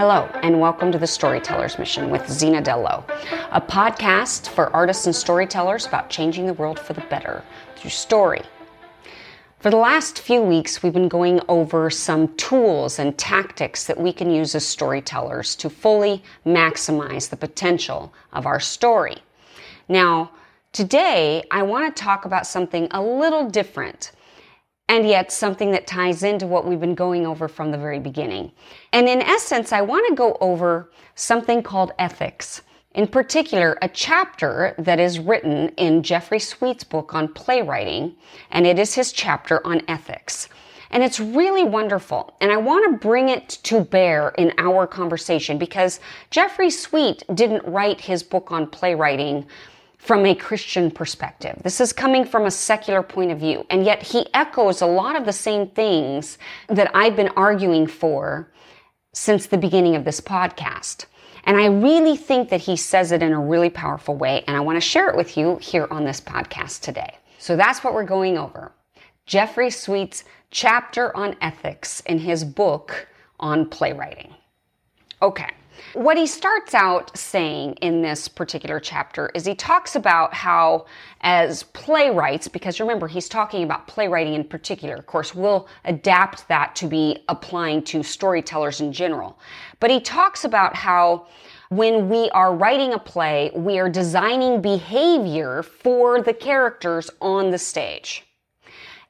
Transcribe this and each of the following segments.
Hello, and welcome to the Storyteller's Mission with Zena Dell Lowe, a podcast for artists and storytellers about changing the world for the better through story. For the last few weeks, we've been going over some tools and tactics that we can use as storytellers to fully maximize the potential of our story. Now, today I want to talk about something a little different and yet something that ties into what we've been going over from the very beginning. And in essence, I want to go over something called ethics. In particular, a chapter that is written in Jeffrey Sweet's book on playwriting, and it is his chapter on ethics. And it's really wonderful. And I want to bring it to bear in our conversation because Jeffrey Sweet didn't write his book on playwriting from a Christian perspective. This is coming from a secular point of view. And yet he echoes a lot of the same things that I've been arguing for since the beginning of this podcast. And I really think that he says it in a really powerful way. And I want to share it with you here on this podcast today. So that's what we're going over. Jeffrey Sweet's chapter on ethics in his book on playwriting. Okay. What he starts out saying in this particular chapter is he talks about how, as playwrights, because remember, he's talking about playwriting in particular. Of course, we'll adapt that to be applying to storytellers in general. But he talks about how when we are writing a play, we are designing behavior for the characters on the stage.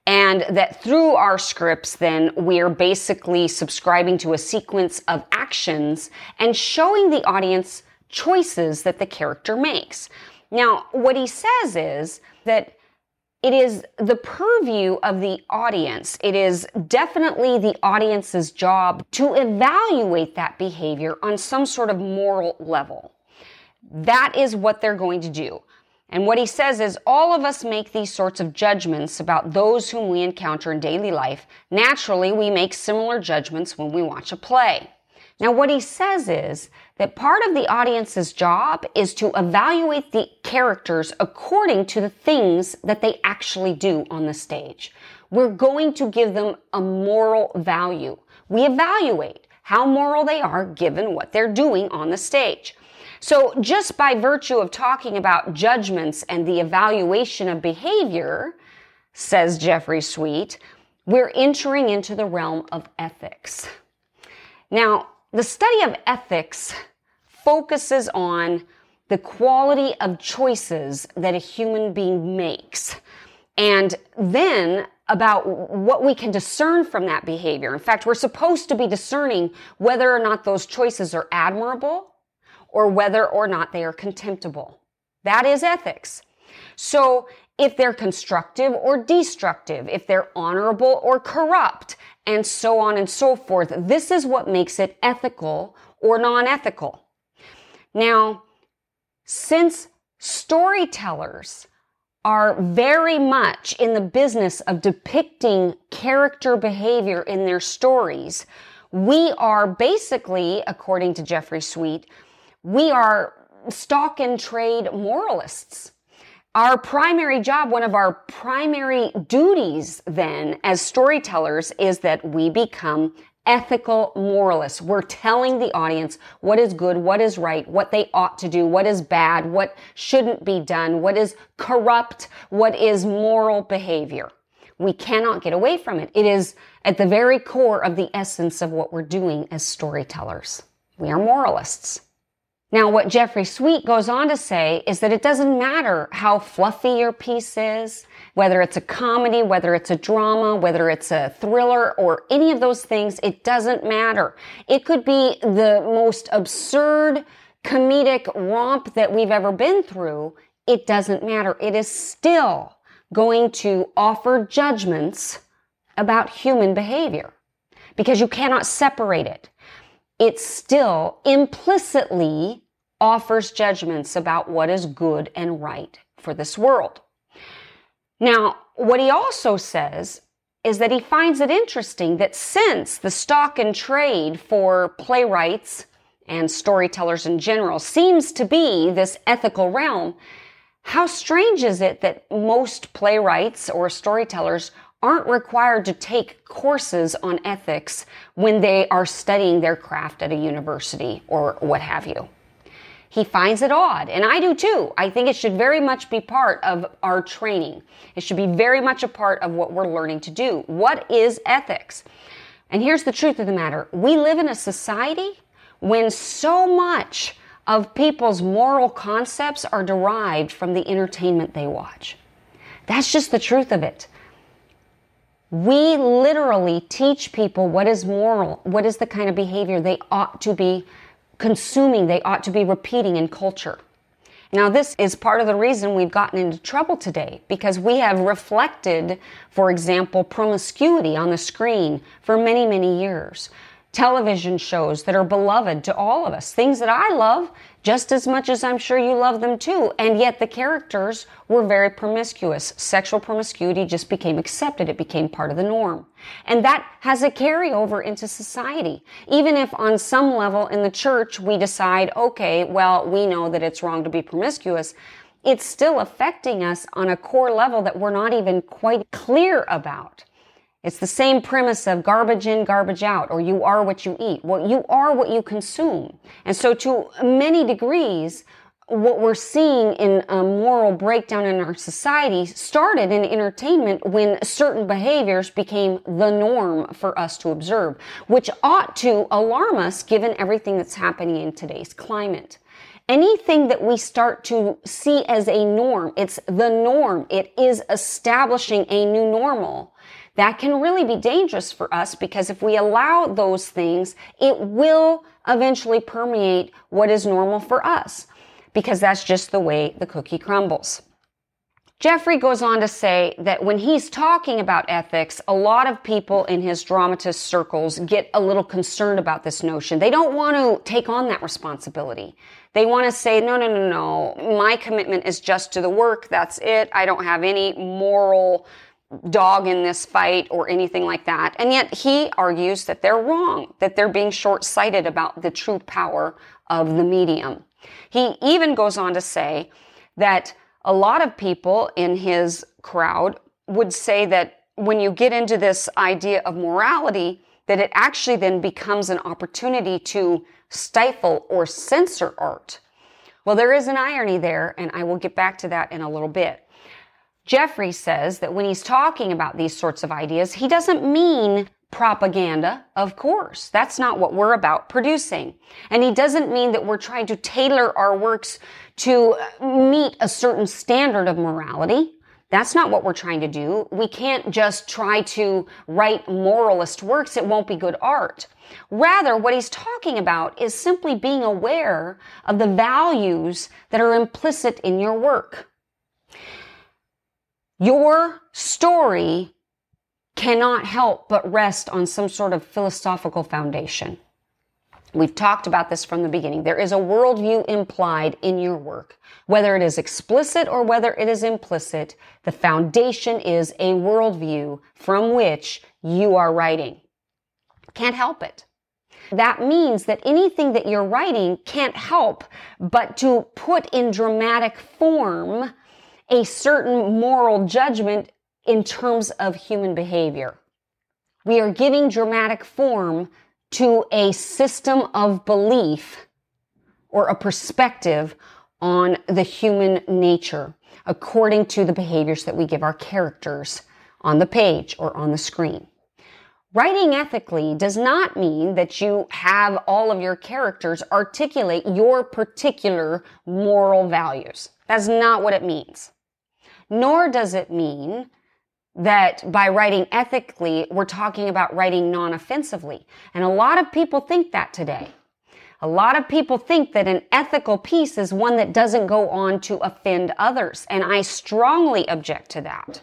And that through our scripts, then we're basically subscribing to a sequence of actions and showing the audience choices that the character makes. Now, what he says is that it is the purview of the audience. It is definitely the audience's job to evaluate that behavior on some sort of moral level. That is what they're going to do. And what he says is all of us make these sorts of judgments about those whom we encounter in daily life. Naturally, we make similar judgments when we watch a play. Now, what he says is that part of the audience's job is to evaluate the characters according to the things that they actually do on the stage. We're going to give them a moral value. We evaluate how moral they are given what they're doing on the stage. So just by virtue of talking about judgments and the evaluation of behavior, says Jeffrey Sweet, we're entering into the realm of ethics. Now, the study of ethics focuses on the quality of choices that a human being makes. And then about what we can discern from that behavior. In fact, we're supposed to be discerning whether or not those choices are admirable or whether or not they are contemptible. That is ethics. So if they're constructive or destructive, if they're honorable or corrupt, and so on and so forth, this is what makes it ethical or non-ethical. Now, since storytellers are very much in the business of depicting character behavior in their stories, we are basically, according to Jeffrey Sweet, we are stock and trade moralists. Our primary job, one of our primary duties then as storytellers is that we become ethical moralists. We're telling the audience what is good, what is right, what they ought to do, what is bad, what shouldn't be done, what is corrupt, what is moral behavior. We cannot get away from it. It is at the very core of the essence of what we're doing as storytellers. We are moralists. Now, what Jeffrey Sweet goes on to say is that it doesn't matter how fluffy your piece is, whether it's a comedy, whether it's a drama, whether it's a thriller, or any of those things, it doesn't matter. It could be the most absurd comedic romp that we've ever been through. It doesn't matter. It is still going to offer judgments about human behavior because you cannot separate it it still implicitly offers judgments about what is good and right for this world. Now, what he also says is that he finds it interesting that since the stock and trade for playwrights and storytellers in general seems to be this ethical realm, how strange is it that most playwrights or storytellers aren't required to take courses on ethics when they are studying their craft at a university or what have you. He finds it odd, and I do too. I think it should very much be part of our training. It should be very much a part of what we're learning to do. What is ethics? And here's the truth of the matter. We live in a society when so much of people's moral concepts are derived from the entertainment they watch. That's just the truth of it. We literally teach people what is moral, what is the kind of behavior they ought to be consuming, they ought to be repeating in culture. Now, this is part of the reason we've gotten into trouble today because we have reflected, for example, promiscuity on the screen for many, many years television shows that are beloved to all of us, things that I love just as much as I'm sure you love them too. And yet the characters were very promiscuous. Sexual promiscuity just became accepted. It became part of the norm. And that has a carryover into society. Even if on some level in the church we decide, okay, well, we know that it's wrong to be promiscuous, it's still affecting us on a core level that we're not even quite clear about. It's the same premise of garbage in, garbage out, or you are what you eat. Well, you are what you consume. And so to many degrees, what we're seeing in a moral breakdown in our society started in entertainment when certain behaviors became the norm for us to observe, which ought to alarm us given everything that's happening in today's climate. Anything that we start to see as a norm, it's the norm. It is establishing a new normal that can really be dangerous for us because if we allow those things, it will eventually permeate what is normal for us because that's just the way the cookie crumbles. Jeffrey goes on to say that when he's talking about ethics, a lot of people in his dramatist circles get a little concerned about this notion. They don't want to take on that responsibility. They want to say, no, no, no, no, my commitment is just to the work. That's it. I don't have any moral dog in this fight or anything like that. And yet he argues that they're wrong, that they're being short sighted about the true power of the medium. He even goes on to say that a lot of people in his crowd would say that when you get into this idea of morality, that it actually then becomes an opportunity to stifle or censor art. Well, there is an irony there, and I will get back to that in a little bit. Jeffrey says that when he's talking about these sorts of ideas, he doesn't mean propaganda, of course. That's not what we're about producing. And he doesn't mean that we're trying to tailor our works to uh, meet a certain standard of morality. That's not what we're trying to do. We can't just try to write moralist works. It won't be good art. Rather, what he's talking about is simply being aware of the values that are implicit in your work. Your story cannot help but rest on some sort of philosophical foundation. We've talked about this from the beginning. There is a worldview implied in your work. Whether it is explicit or whether it is implicit, the foundation is a worldview from which you are writing. Can't help it. That means that anything that you're writing can't help but to put in dramatic form a certain moral judgment in terms of human behavior. We are giving dramatic form to a system of belief or a perspective on the human nature according to the behaviors that we give our characters on the page or on the screen. Writing ethically does not mean that you have all of your characters articulate your particular moral values. That's not what it means nor does it mean that by writing ethically, we're talking about writing non-offensively. And a lot of people think that today. A lot of people think that an ethical piece is one that doesn't go on to offend others. And I strongly object to that.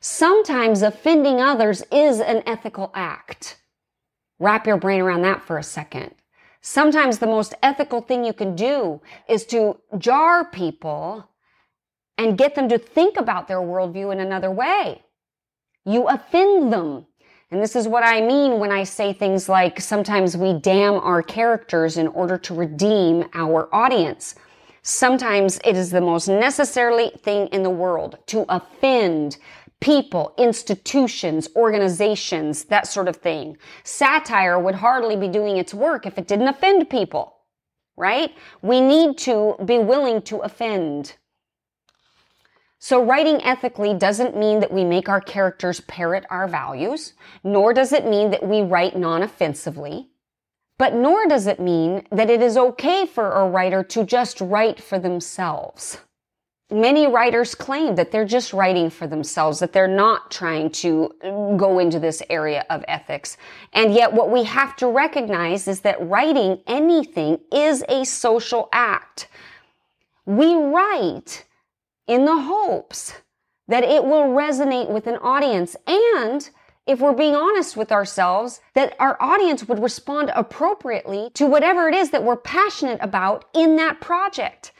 Sometimes offending others is an ethical act. Wrap your brain around that for a second. Sometimes the most ethical thing you can do is to jar people and get them to think about their worldview in another way. You offend them. And this is what I mean when I say things like sometimes we damn our characters in order to redeem our audience. Sometimes it is the most necessary thing in the world to offend people, institutions, organizations, that sort of thing. Satire would hardly be doing its work if it didn't offend people, right? We need to be willing to offend. So writing ethically doesn't mean that we make our characters parrot our values, nor does it mean that we write non-offensively, but nor does it mean that it is okay for a writer to just write for themselves many writers claim that they're just writing for themselves, that they're not trying to go into this area of ethics. And yet what we have to recognize is that writing anything is a social act. We write in the hopes that it will resonate with an audience and if we're being honest with ourselves, that our audience would respond appropriately to whatever it is that we're passionate about in that project.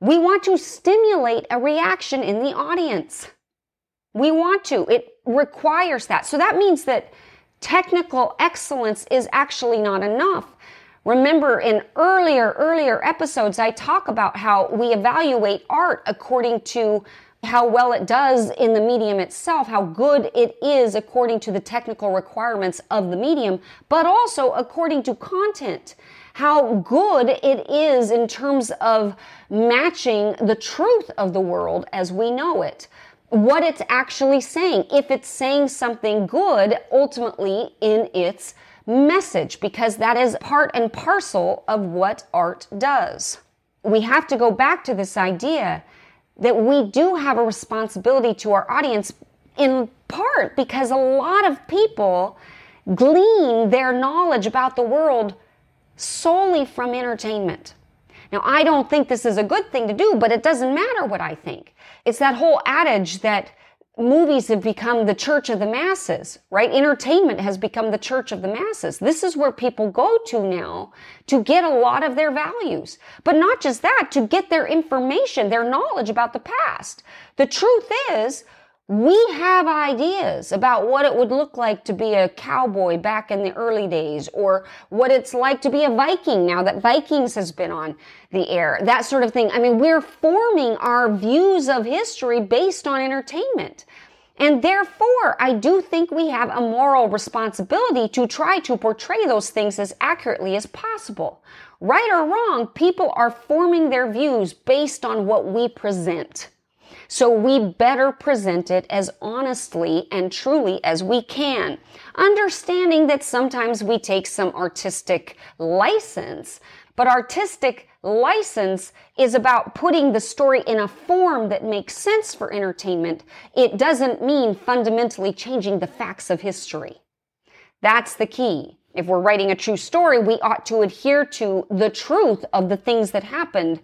We want to stimulate a reaction in the audience. We want to. It requires that. So that means that technical excellence is actually not enough. Remember in earlier, earlier episodes, I talk about how we evaluate art according to how well it does in the medium itself, how good it is according to the technical requirements of the medium, but also according to content how good it is in terms of matching the truth of the world as we know it. What it's actually saying. If it's saying something good, ultimately in its message, because that is part and parcel of what art does. We have to go back to this idea that we do have a responsibility to our audience in part because a lot of people glean their knowledge about the world solely from entertainment. Now, I don't think this is a good thing to do, but it doesn't matter what I think. It's that whole adage that movies have become the church of the masses, right? Entertainment has become the church of the masses. This is where people go to now to get a lot of their values. But not just that, to get their information, their knowledge about the past. The truth is, we have ideas about what it would look like to be a cowboy back in the early days or what it's like to be a Viking now that Vikings has been on the air, that sort of thing. I mean, we're forming our views of history based on entertainment. And therefore, I do think we have a moral responsibility to try to portray those things as accurately as possible. Right or wrong, people are forming their views based on what we present. So we better present it as honestly and truly as we can, understanding that sometimes we take some artistic license, but artistic license is about putting the story in a form that makes sense for entertainment. It doesn't mean fundamentally changing the facts of history. That's the key. If we're writing a true story, we ought to adhere to the truth of the things that happened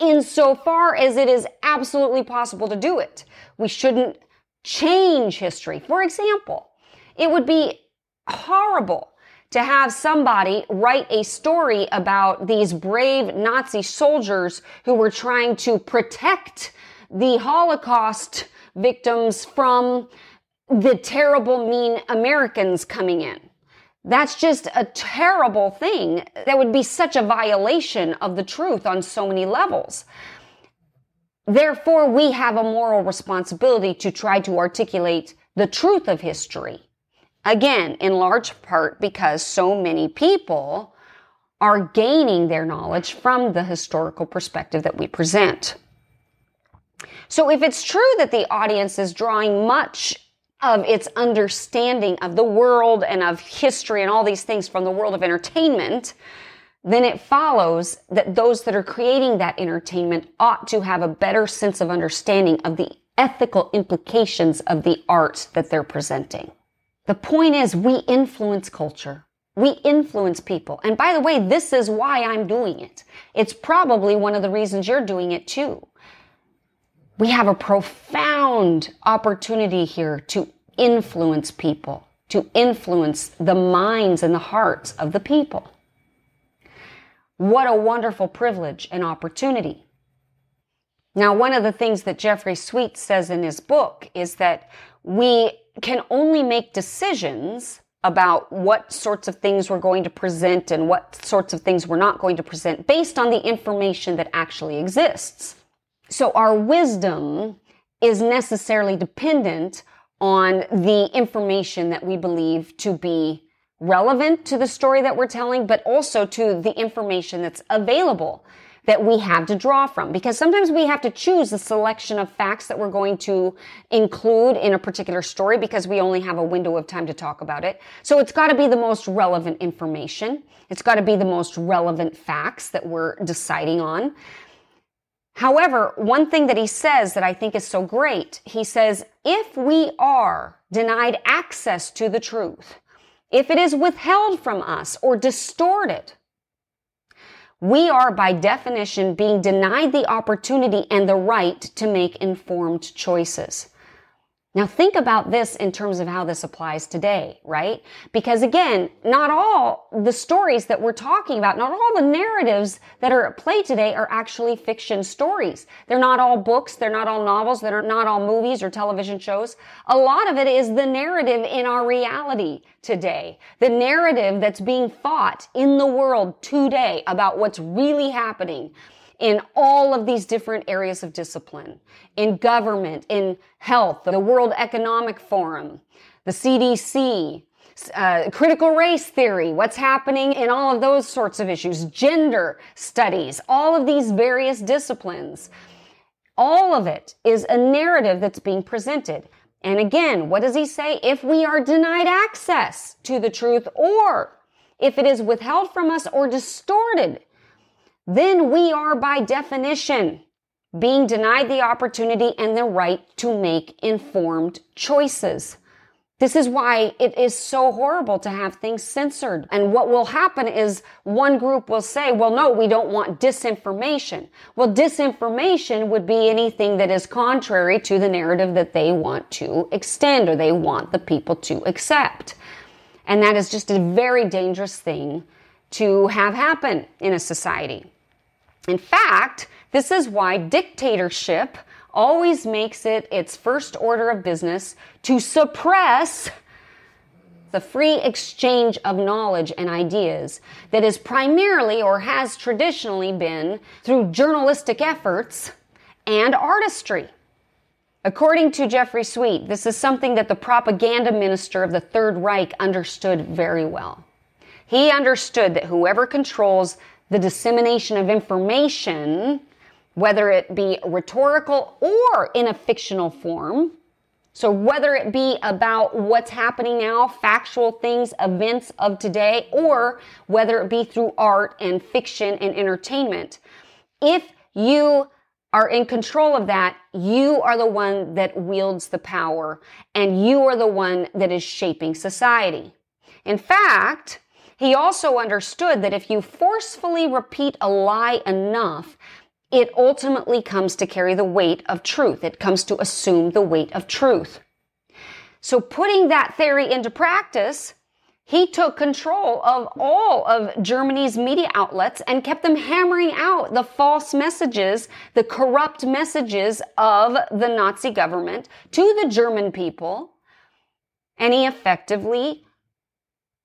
insofar as it is absolutely possible to do it. We shouldn't change history. For example, it would be horrible to have somebody write a story about these brave Nazi soldiers who were trying to protect the Holocaust victims from the terrible, mean Americans coming in. That's just a terrible thing. That would be such a violation of the truth on so many levels. Therefore, we have a moral responsibility to try to articulate the truth of history. Again, in large part because so many people are gaining their knowledge from the historical perspective that we present. So if it's true that the audience is drawing much of its understanding of the world and of history and all these things from the world of entertainment, then it follows that those that are creating that entertainment ought to have a better sense of understanding of the ethical implications of the art that they're presenting. The point is we influence culture. We influence people. And by the way, this is why I'm doing it. It's probably one of the reasons you're doing it too we have a profound opportunity here to influence people, to influence the minds and the hearts of the people. What a wonderful privilege and opportunity. Now, one of the things that Jeffrey Sweet says in his book is that we can only make decisions about what sorts of things we're going to present and what sorts of things we're not going to present based on the information that actually exists. So our wisdom is necessarily dependent on the information that we believe to be relevant to the story that we're telling, but also to the information that's available that we have to draw from. Because sometimes we have to choose the selection of facts that we're going to include in a particular story because we only have a window of time to talk about it. So it's got to be the most relevant information. It's got to be the most relevant facts that we're deciding on. However, one thing that he says that I think is so great, he says, if we are denied access to the truth, if it is withheld from us or distorted, we are by definition being denied the opportunity and the right to make informed choices. Now think about this in terms of how this applies today, right? Because again, not all the stories that we're talking about, not all the narratives that are at play today are actually fiction stories. They're not all books, they're not all novels, they're not all movies or television shows. A lot of it is the narrative in our reality today. The narrative that's being fought in the world today about what's really happening in all of these different areas of discipline, in government, in health, the World Economic Forum, the CDC, uh, critical race theory, what's happening in all of those sorts of issues, gender studies, all of these various disciplines. All of it is a narrative that's being presented. And again, what does he say? If we are denied access to the truth or if it is withheld from us or distorted, then we are by definition being denied the opportunity and the right to make informed choices. This is why it is so horrible to have things censored. And what will happen is one group will say, well, no, we don't want disinformation. Well, disinformation would be anything that is contrary to the narrative that they want to extend or they want the people to accept. And that is just a very dangerous thing to have happen in a society. In fact, this is why dictatorship always makes it its first order of business to suppress the free exchange of knowledge and ideas that is primarily or has traditionally been through journalistic efforts and artistry. According to Jeffrey Sweet, this is something that the propaganda minister of the Third Reich understood very well. He understood that whoever controls the dissemination of information, whether it be rhetorical or in a fictional form. So whether it be about what's happening now, factual things, events of today, or whether it be through art and fiction and entertainment, if you are in control of that, you are the one that wields the power and you are the one that is shaping society. In fact, he also understood that if you forcefully repeat a lie enough, it ultimately comes to carry the weight of truth. It comes to assume the weight of truth. So putting that theory into practice, he took control of all of Germany's media outlets and kept them hammering out the false messages, the corrupt messages of the Nazi government to the German people. And he effectively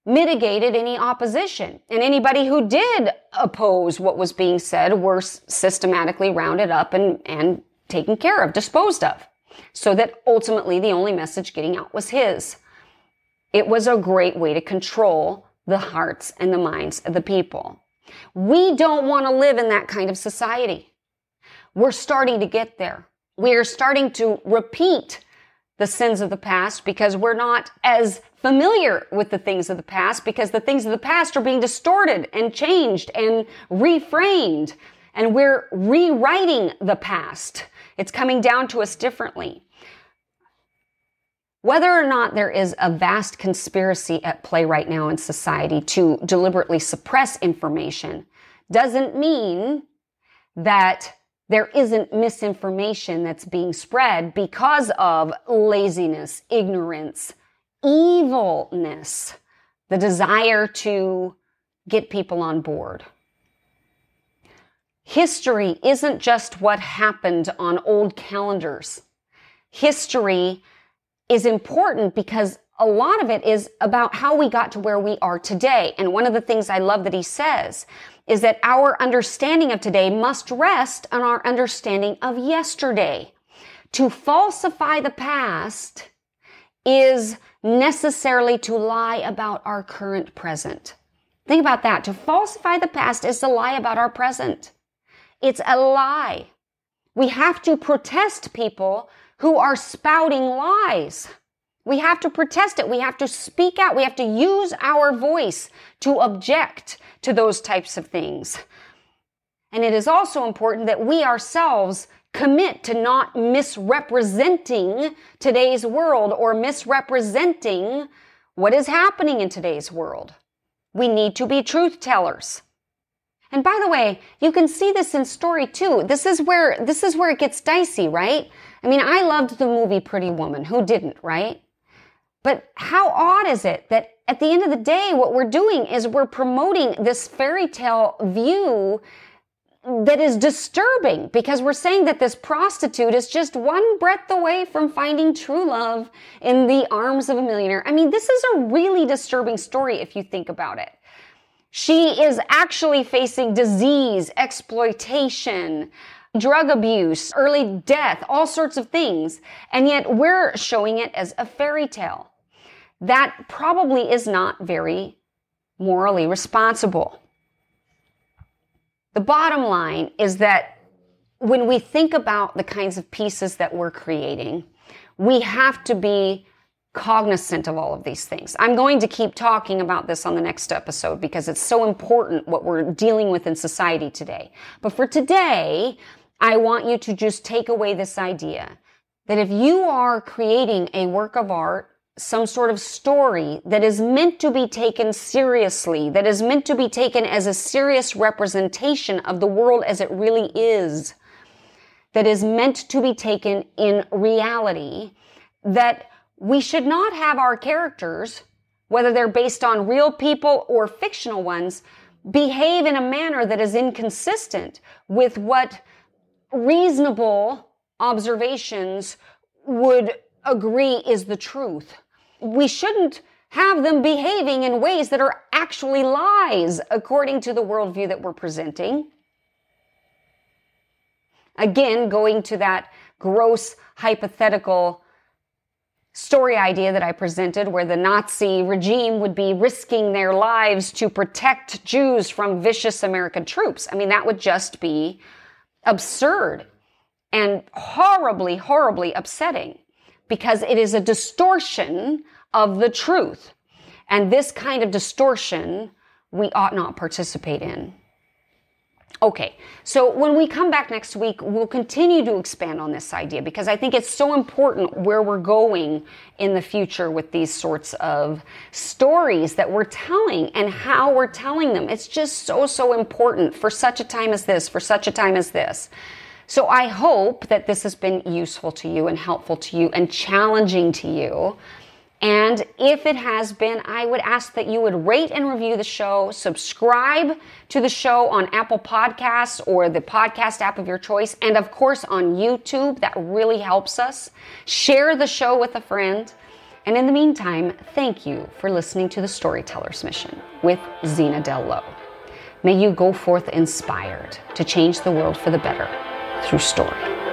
mitigated any opposition. And anybody who did oppose what was being said were systematically rounded up and, and taken care of, disposed of. So that ultimately the only message getting out was his. It was a great way to control the hearts and the minds of the people. We don't want to live in that kind of society. We're starting to get there. We are starting to repeat the sins of the past because we're not as familiar with the things of the past because the things of the past are being distorted and changed and reframed. And we're rewriting the past. It's coming down to us differently. Whether or not there is a vast conspiracy at play right now in society to deliberately suppress information doesn't mean that there isn't misinformation that's being spread because of laziness, ignorance, evilness, the desire to get people on board. History isn't just what happened on old calendars. History is important because a lot of it is about how we got to where we are today. And one of the things I love that he says is that our understanding of today must rest on our understanding of yesterday. to falsify the past is necessarily to lie about our current present. Think about that. To falsify the past is to lie about our present. It's a lie. We have to protest people who are spouting lies. We have to protest it. We have to speak out. We have to use our voice to object to those types of things. And it is also important that we ourselves commit to not misrepresenting today's world or misrepresenting what is happening in today's world. We need to be truth tellers. And by the way, you can see this in story too. This is where, this is where it gets dicey, right? I mean, I loved the movie Pretty Woman. Who didn't, right? But how odd is it that at the end of the day, what we're doing is we're promoting this fairy tale view that is disturbing because we're saying that this prostitute is just one breath away from finding true love in the arms of a millionaire. I mean, this is a really disturbing story if you think about it. She is actually facing disease, exploitation, drug abuse, early death, all sorts of things. And yet we're showing it as a fairy tale. That probably is not very morally responsible. The bottom line is that when we think about the kinds of pieces that we're creating, we have to be cognizant of all of these things. I'm going to keep talking about this on the next episode because it's so important what we're dealing with in society today. But for today, I want you to just take away this idea that if you are creating a work of art, some sort of story that is meant to be taken seriously, that is meant to be taken as a serious representation of the world as it really is, that is meant to be taken in reality, that we should not have our characters, whether they're based on real people or fictional ones, behave in a manner that is inconsistent with what reasonable observations would agree is the truth. We shouldn't have them behaving in ways that are actually lies according to the worldview that we're presenting. Again, going to that gross hypothetical story idea that I presented where the Nazi regime would be risking their lives to protect Jews from vicious American troops. I mean, that would just be absurd and horribly, horribly upsetting because it is a distortion of the truth. And this kind of distortion we ought not participate in. Okay, so when we come back next week, we'll continue to expand on this idea because I think it's so important where we're going in the future with these sorts of stories that we're telling and how we're telling them. It's just so, so important for such a time as this, for such a time as this. So I hope that this has been useful to you and helpful to you and challenging to you. And if it has been, I would ask that you would rate and review the show, subscribe to the show on Apple Podcasts or the podcast app of your choice, and of course on YouTube. That really helps us. Share the show with a friend. And in the meantime, thank you for listening to the Storyteller's Mission with Zena Dell Lowe. May you go forth inspired to change the world for the better through story.